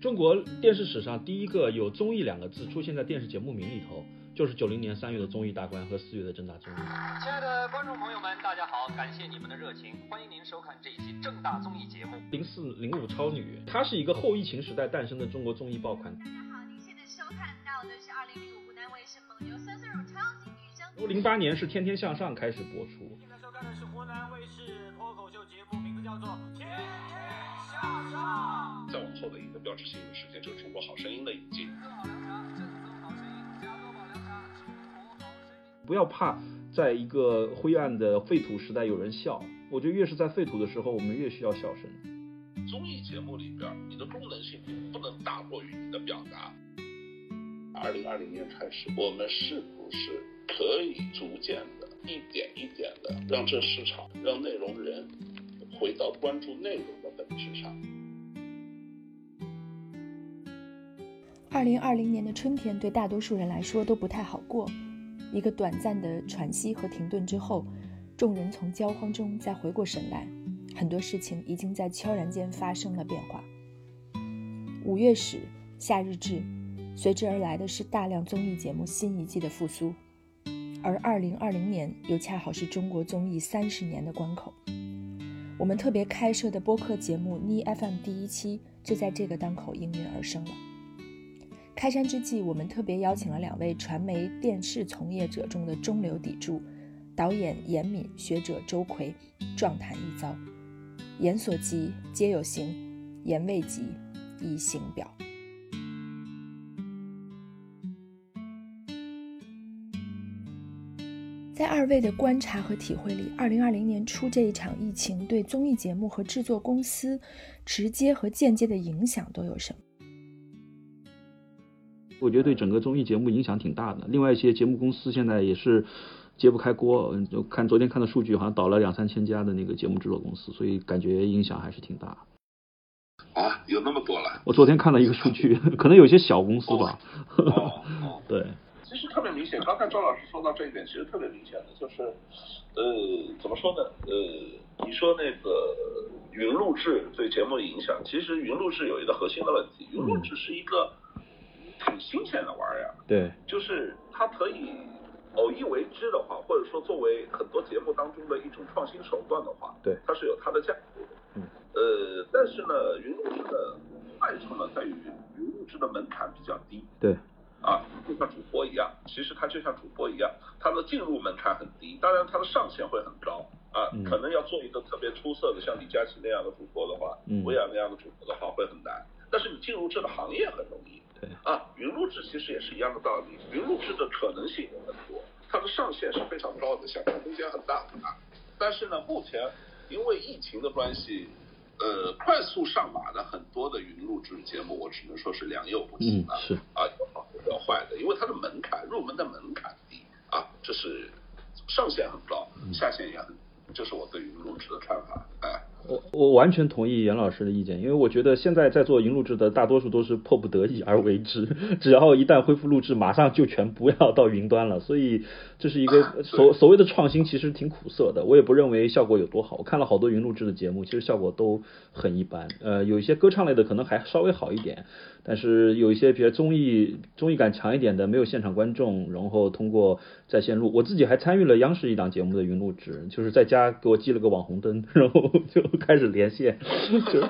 中国电视史上第一个有综艺两个字出现在电视节目名里头，就是九零年三月的综艺大观和四月的正大综艺。亲爱的观众朋友们，大家好，感谢你们的热情，欢迎您收看这一期正大综艺节目。零四零五超女，它是一个后疫情时代诞生的中国综艺爆款。大家好，您现在收看到的是二零零五湖南卫视蒙牛酸酸乳超级女声。零八年是《天天向上》开始播出。现在收看的是湖南卫视脱口秀节目，名字叫做《天天向后的一个标志性的事件就是《中国好声音》的引进。不要怕，在一个灰暗的废土时代有人笑。我觉得越是在废土的时候，我们越需要笑声。综艺节目里边，你的功能性不能大过于你的表达。二零二零年开始，我们是不是可以逐渐的、一点一点的，让这市场、让内容人回到关注内容的本质上？二零二零年的春天对大多数人来说都不太好过。一个短暂的喘息和停顿之后，众人从焦慌中再回过神来，很多事情已经在悄然间发生了变化。五月始，夏日至，随之而来的是大量综艺节目新一季的复苏，而二零二零年又恰好是中国综艺三十年的关口。我们特别开设的播客节目《妮 FM》第一期就在这个当口应运而生了。开山之际，我们特别邀请了两位传媒电视从业者中的中流砥柱，导演严敏、学者周奎，壮谈一遭。言所及皆有行，言未及亦行表。在二位的观察和体会里，二零二零年初这一场疫情对综艺节目和制作公司直接和间接的影响都有什么？我觉得对整个综艺节目影响挺大的。另外一些节目公司现在也是揭不开锅，就看昨天看的数据，好像倒了两三千家的那个节目制作公司，所以感觉影响还是挺大。啊，有那么多了？我昨天看了一个数据，可能有些小公司吧。哦哦，对，其实特别明显。刚才周老师说到这一点，其实特别明显的就是，呃，怎么说呢？呃，你说那个云录制对节目的影响，其实云录制有一个核心的问题，云录制是一个。挺新鲜的玩意儿，对，就是它可以偶一为之的话，或者说作为很多节目当中的一种创新手段的话，对，它是有它的价值的。嗯，呃，但是呢，云录制的坏处呢在于云录制的门槛比较低。对，啊，就像主播一样，其实它就像主播一样，它的进入门槛很低，当然它的上限会很高啊，可能要做一个特别出色的像李佳琦那样的主播的话，薇娅那样的主播的话会很难，但是你进入这个行业很容易。对啊，云录制其实也是一样的道理，云录制的可能性有很多，它的上限是非常高的，想象空间很大很大。但是呢，目前因为疫情的关系，呃，快速上马的很多的云录制节目，我只能说是良莠不齐啊，是啊，有好的有坏的，因为它的门槛入门的门槛低啊，这是上限很高，下限也很，这是我对云录制的看法，哎。我我完全同意严老师的意见，因为我觉得现在在做云录制的大多数都是迫不得已而为之，只要一旦恢复录制，马上就全不要到云端了，所以这是一个 所所谓的创新，其实挺苦涩的。我也不认为效果有多好，我看了好多云录制的节目，其实效果都很一般。呃，有一些歌唱类的可能还稍微好一点，但是有一些比较综艺综艺感强一点的，没有现场观众，然后通过在线录，我自己还参与了央视一档节目的云录制，就是在家给我寄了个网红灯，然后 就。开始连线，就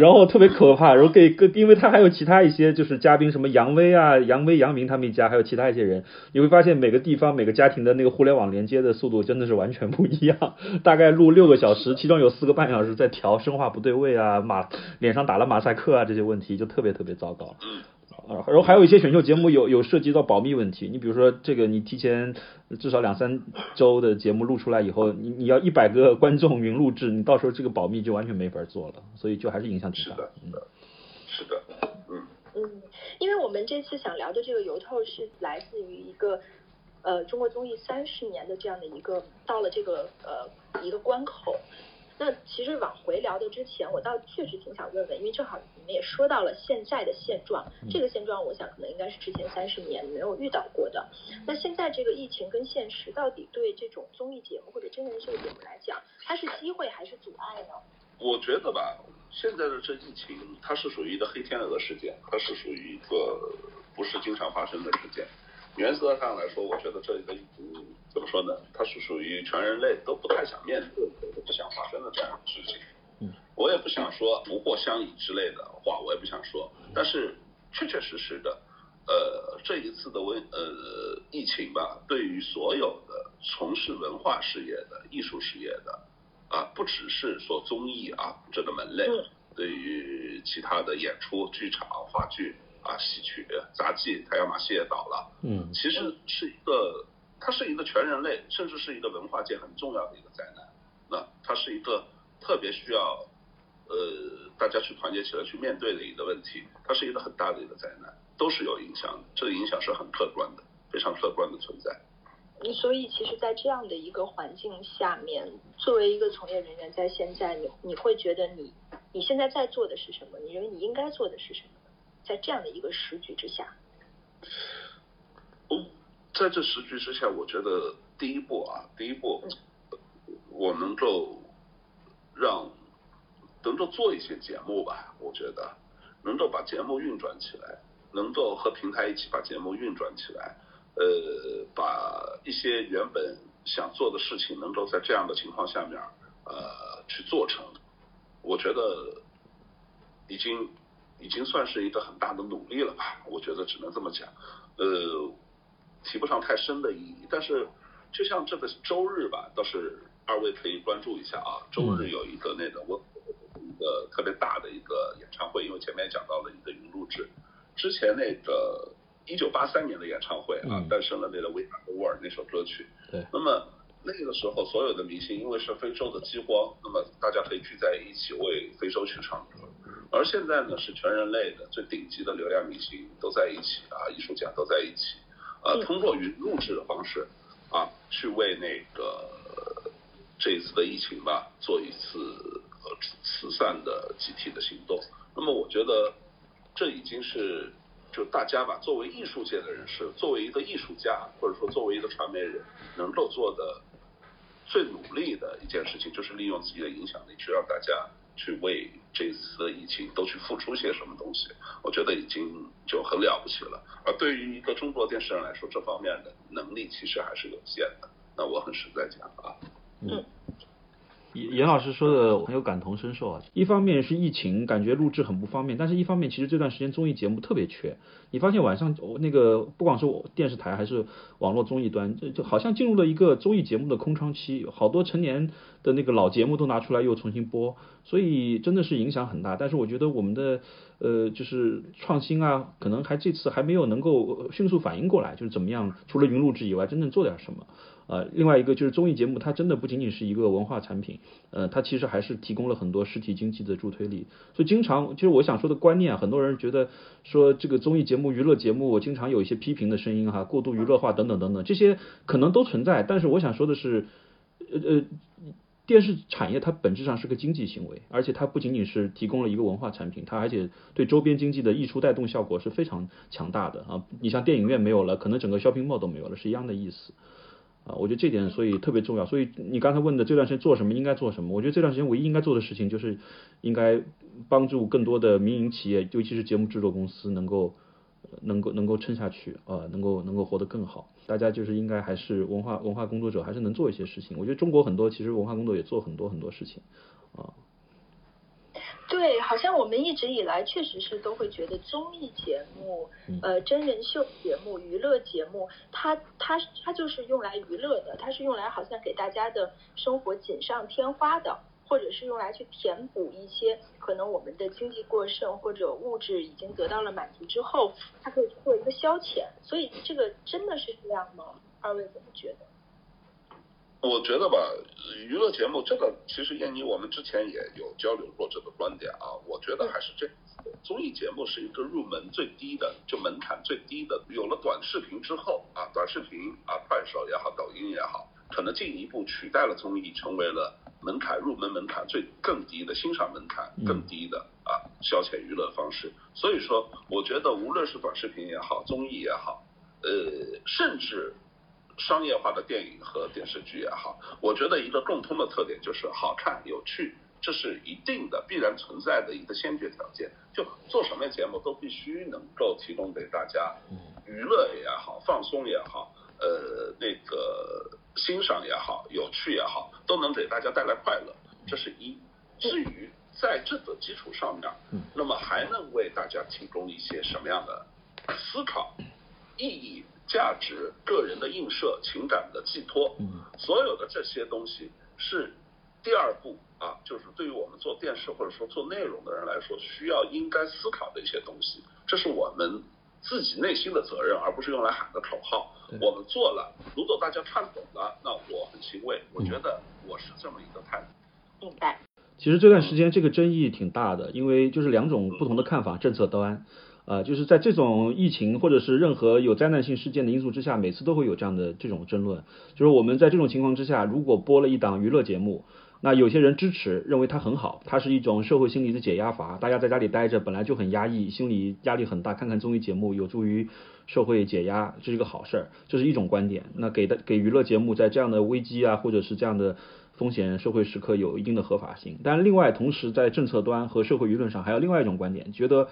然后特别可怕，然后给跟，因为他还有其他一些就是嘉宾，什么杨威啊、杨威、杨明他们一家，还有其他一些人，你会发现每个地方每个家庭的那个互联网连接的速度真的是完全不一样。大概录六个小时，其中有四个半小时在调声画不对位啊，马脸上打了马赛克啊，这些问题就特别特别糟糕。啊，然后还有一些选秀节目有有涉及到保密问题，你比如说这个，你提前至少两三周的节目录出来以后，你你要一百个 观众云录制，你到时候这个保密就完全没法做了，所以就还是影响挺大。是的，嗯，是的，嗯嗯，因为我们这次想聊的这个由头是来自于一个呃中国综艺三十年的这样的一个到了这个呃一个关口。那其实往回聊的之前，我倒确实挺想问问，因为正好你们也说到了现在的现状，这个现状我想可能应该是之前三十年没有遇到过的。那现在这个疫情跟现实，到底对这种综艺节目或者真人秀节目来讲，它是机会还是阻碍呢？我觉得吧，现在的这疫情，它是属于一个黑天鹅事件，它是属于一个不是经常发生的事件。原则上来说，我觉得这个嗯怎么说呢？它是属于全人类都不太想面对、都不想发生的这样的事情。嗯，我也不想说不过相倚之类的话，我也不想说。但是确确实实的，呃，这一次的瘟呃疫情吧，对于所有的从事文化事业的、艺术事业的啊，不只是说综艺啊这个门类，对于其他的演出、剧场、话剧。啊，戏曲、杂技，太阳马戏也倒了。嗯，其实是一个，它是一个全人类，甚至是一个文化界很重要的一个灾难。那它是一个特别需要呃大家去团结起来去面对的一个问题。它是一个很大的一个灾难，都是有影响的。这个影响是很客观的，非常客观的存在。所以，其实，在这样的一个环境下面，作为一个从业人员，在现在，你你会觉得你你现在在做的是什么？你认为你应该做的是什么？在这样的一个时局之下，嗯，在这时局之下，我觉得第一步啊，第一步，我能够让能够做一些节目吧，我觉得能够把节目运转起来，能够和平台一起把节目运转起来，呃，把一些原本想做的事情，能够在这样的情况下面呃去做成，我觉得已经。已经算是一个很大的努力了吧？我觉得只能这么讲，呃，提不上太深的意义。但是，就像这个周日吧，倒是二位可以关注一下啊。周日有一个那个我一个特别大的一个演唱会，因为前面讲到了一个云录制，之前那个一九八三年的演唱会啊，诞生了那个《维塔的沃尔》那首歌曲。对。那么那个时候，所有的明星因为是非洲的饥荒，那么大家可以聚在一起为非洲去唱歌。而现在呢，是全人类的最顶级的流量明星都在一起啊，艺术家都在一起，呃，通过云录制的方式啊，去为那个这一次的疫情吧，做一次呃慈善的集体的行动。那么我觉得这已经是就大家吧，作为艺术界的人士，作为一个艺术家，或者说作为一个传媒人，能够做的最努力的一件事情，就是利用自己的影响力去让大家。去为这次的疫情都去付出些什么东西，我觉得已经就很了不起了。而对于一个中国电视人来说，这方面的能力其实还是有限的。那我很实在讲啊，嗯。严严老师说的很有感同身受啊，一方面是疫情，感觉录制很不方便，但是一方面其实这段时间综艺节目特别缺。你发现晚上我那个不管是我电视台还是网络综艺端，就就好像进入了一个综艺节目的空窗期，好多成年的那个老节目都拿出来又重新播，所以真的是影响很大。但是我觉得我们的呃就是创新啊，可能还这次还没有能够迅速反应过来，就是怎么样除了云录制以外，真正做点什么。呃，另外一个就是综艺节目，它真的不仅仅是一个文化产品，呃，它其实还是提供了很多实体经济的助推力。所以经常，其实我想说的观念，很多人觉得说这个综艺节目、娱乐节目，经常有一些批评的声音哈，过度娱乐化等等等等，这些可能都存在。但是我想说的是，呃呃，电视产业它本质上是个经济行为，而且它不仅仅是提供了一个文化产品，它而且对周边经济的溢出带动效果是非常强大的啊。你像电影院没有了，可能整个 shopping mall 都没有了，是一样的意思。啊，我觉得这点所以特别重要。所以你刚才问的这段时间做什么，应该做什么？我觉得这段时间唯一应该做的事情就是应该帮助更多的民营企业，尤其是节目制作公司，能够能够能够撑下去，呃，能够能够活得更好。大家就是应该还是文化文化工作者，还是能做一些事情。我觉得中国很多其实文化工作也做很多很多事情，啊。对，好像我们一直以来确实是都会觉得综艺节目、呃真人秀节目、娱乐节目，它它它就是用来娱乐的，它是用来好像给大家的生活锦上添花的，或者是用来去填补一些可能我们的经济过剩或者物质已经得到了满足之后，它可以做一个消遣。所以这个真的是这样吗？二位怎么觉得？我觉得吧，娱乐节目这个其实燕妮我们之前也有交流过这个观点啊。我觉得还是这样综艺节目是一个入门最低的，就门槛最低的。有了短视频之后啊，短视频啊，快手也好，抖音也好，可能进一步取代了综艺，成为了门槛入门门槛最更低的欣赏门槛更低的啊消遣娱乐方式。所以说，我觉得无论是短视频也好，综艺也好，呃，甚至。商业化的电影和电视剧也好，我觉得一个共通的特点就是好看、有趣，这是一定的必然存在的一个先决条件。就做什么节目都必须能够提供给大家娱乐也好，放松也好，呃，那个欣赏也好，有趣也好，都能给大家带来快乐。这是一。至于在这个基础上面，那么还能为大家提供一些什么样的思考、意义、价值、个人的映射、情感的寄托，所有的这些东西是第二步啊，就是对于我们做电视或者说做内容的人来说，需要应该思考的一些东西，这是我们自己内心的责任，而不是用来喊的口号。我们做了，如果大家看懂了，那我很欣慰。我觉得我是这么一个态度。明白。其实这段时间这个争议挺大的，因为就是两种不同的看法，政策端，呃，就是在这种疫情或者是任何有灾难性事件的因素之下，每次都会有这样的这种争论。就是我们在这种情况之下，如果播了一档娱乐节目，那有些人支持，认为它很好，它是一种社会心理的解压阀。大家在家里待着本来就很压抑，心理压力很大，看看综艺节目有助于社会解压，这是一个好事儿，这是一种观点。那给的给娱乐节目在这样的危机啊，或者是这样的。风险社会时刻有一定的合法性，但另外同时在政策端和社会舆论上还有另外一种观点，觉得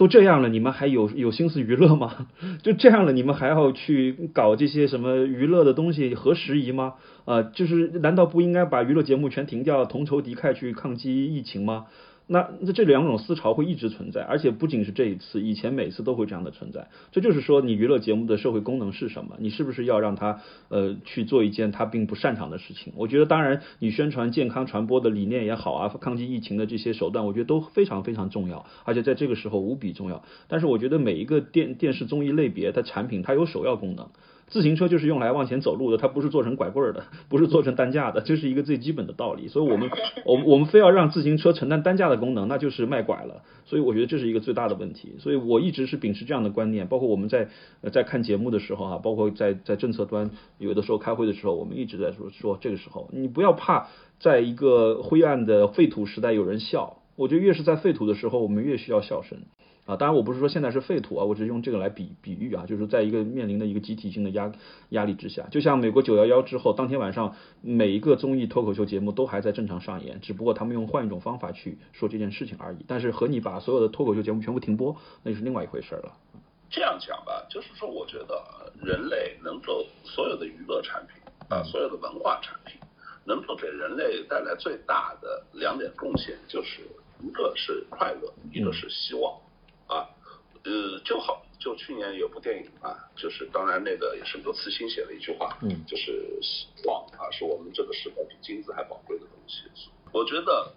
都这样了，你们还有有心思娱乐吗？就这样了，你们还要去搞这些什么娱乐的东西，合时宜吗？啊，就是难道不应该把娱乐节目全停掉，同仇敌忾去抗击疫情吗？那那这两种思潮会一直存在，而且不仅是这一次，以前每次都会这样的存在。这就是说，你娱乐节目的社会功能是什么？你是不是要让他呃去做一件他并不擅长的事情？我觉得，当然，你宣传健康传播的理念也好啊，抗击疫情的这些手段，我觉得都非常非常重要，而且在这个时候无比重要。但是，我觉得每一个电电视综艺类别的产品，它有首要功能。自行车就是用来往前走路的，它不是做成拐棍儿的，不是做成担架的，这是一个最基本的道理。所以，我们，我我们非要让自行车承担担架的功能，那就是卖拐了。所以，我觉得这是一个最大的问题。所以我一直是秉持这样的观念，包括我们在在看节目的时候啊，包括在在政策端有的时候开会的时候，我们一直在说说这个时候，你不要怕，在一个灰暗的废土时代有人笑。我觉得越是在废土的时候，我们越需要笑声。啊，当然我不是说现在是废土啊，我只是用这个来比比喻啊，就是在一个面临的一个集体性的压压力之下，就像美国九幺幺之后，当天晚上每一个综艺脱口秀节目都还在正常上演，只不过他们用换一种方法去说这件事情而已。但是和你把所有的脱口秀节目全部停播，那就是另外一回事了。这样讲吧，就是说我觉得人类能够所有的娱乐产品啊，所有的文化产品，能够给人类带来最大的两点贡献，就是一个是快乐，一个是希望。啊，呃，就好，就去年有部电影啊，就是当然那个也是刘慈欣写的一句话，嗯，就是希望啊，是我们这个时代比金子还宝贵的东西。我觉得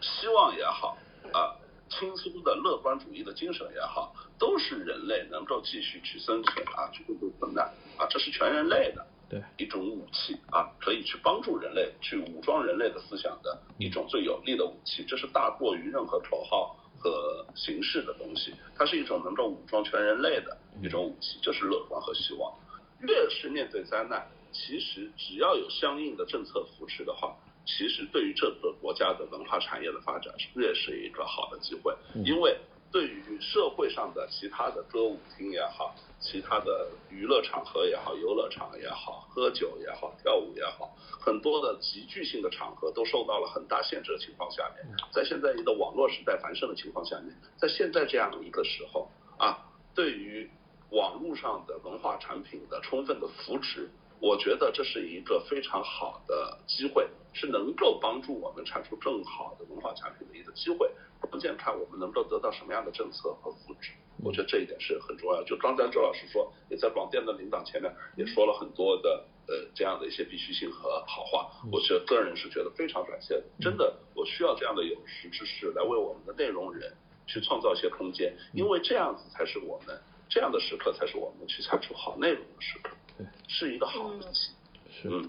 希望也好啊，轻松的乐观主义的精神也好，都是人类能够继续去生存啊，去度过困难啊，这是全人类的对一种武器啊，可以去帮助人类去武装人类的思想的一种最有力的武器，这是大过于任何口号。和形式的东西，它是一种能够武装全人类的一种武器，就是乐观和希望。越是面对灾难，其实只要有相应的政策扶持的话，其实对于这个国家的文化产业的发展，越是一个好的机会，因为。对于社会上的其他的歌舞厅也好，其他的娱乐场合也好，游乐场也好，喝酒也好，跳舞也好，很多的集聚性的场合都受到了很大限制的情况下面，在现在一个网络时代繁盛的情况下面，在现在这样一个时候啊，对于网络上的文化产品的充分的扶持，我觉得这是一个非常好的机会，是能够帮助我们产出更好的文化产品的一个机会。关键看我们能够得到什么样的政策和扶持，我觉得这一点是很重要。就刚才周老师说，也在广电的领导前面也说了很多的呃这样的一些必须性和好话，我觉得个人是觉得非常感谢。真的，我需要这样的有识之士来为我们的内容人去创造一些空间，因为这样子才是我们这样的时刻才是我们去产出好内容的时刻，对，是一个好东西。是，嗯。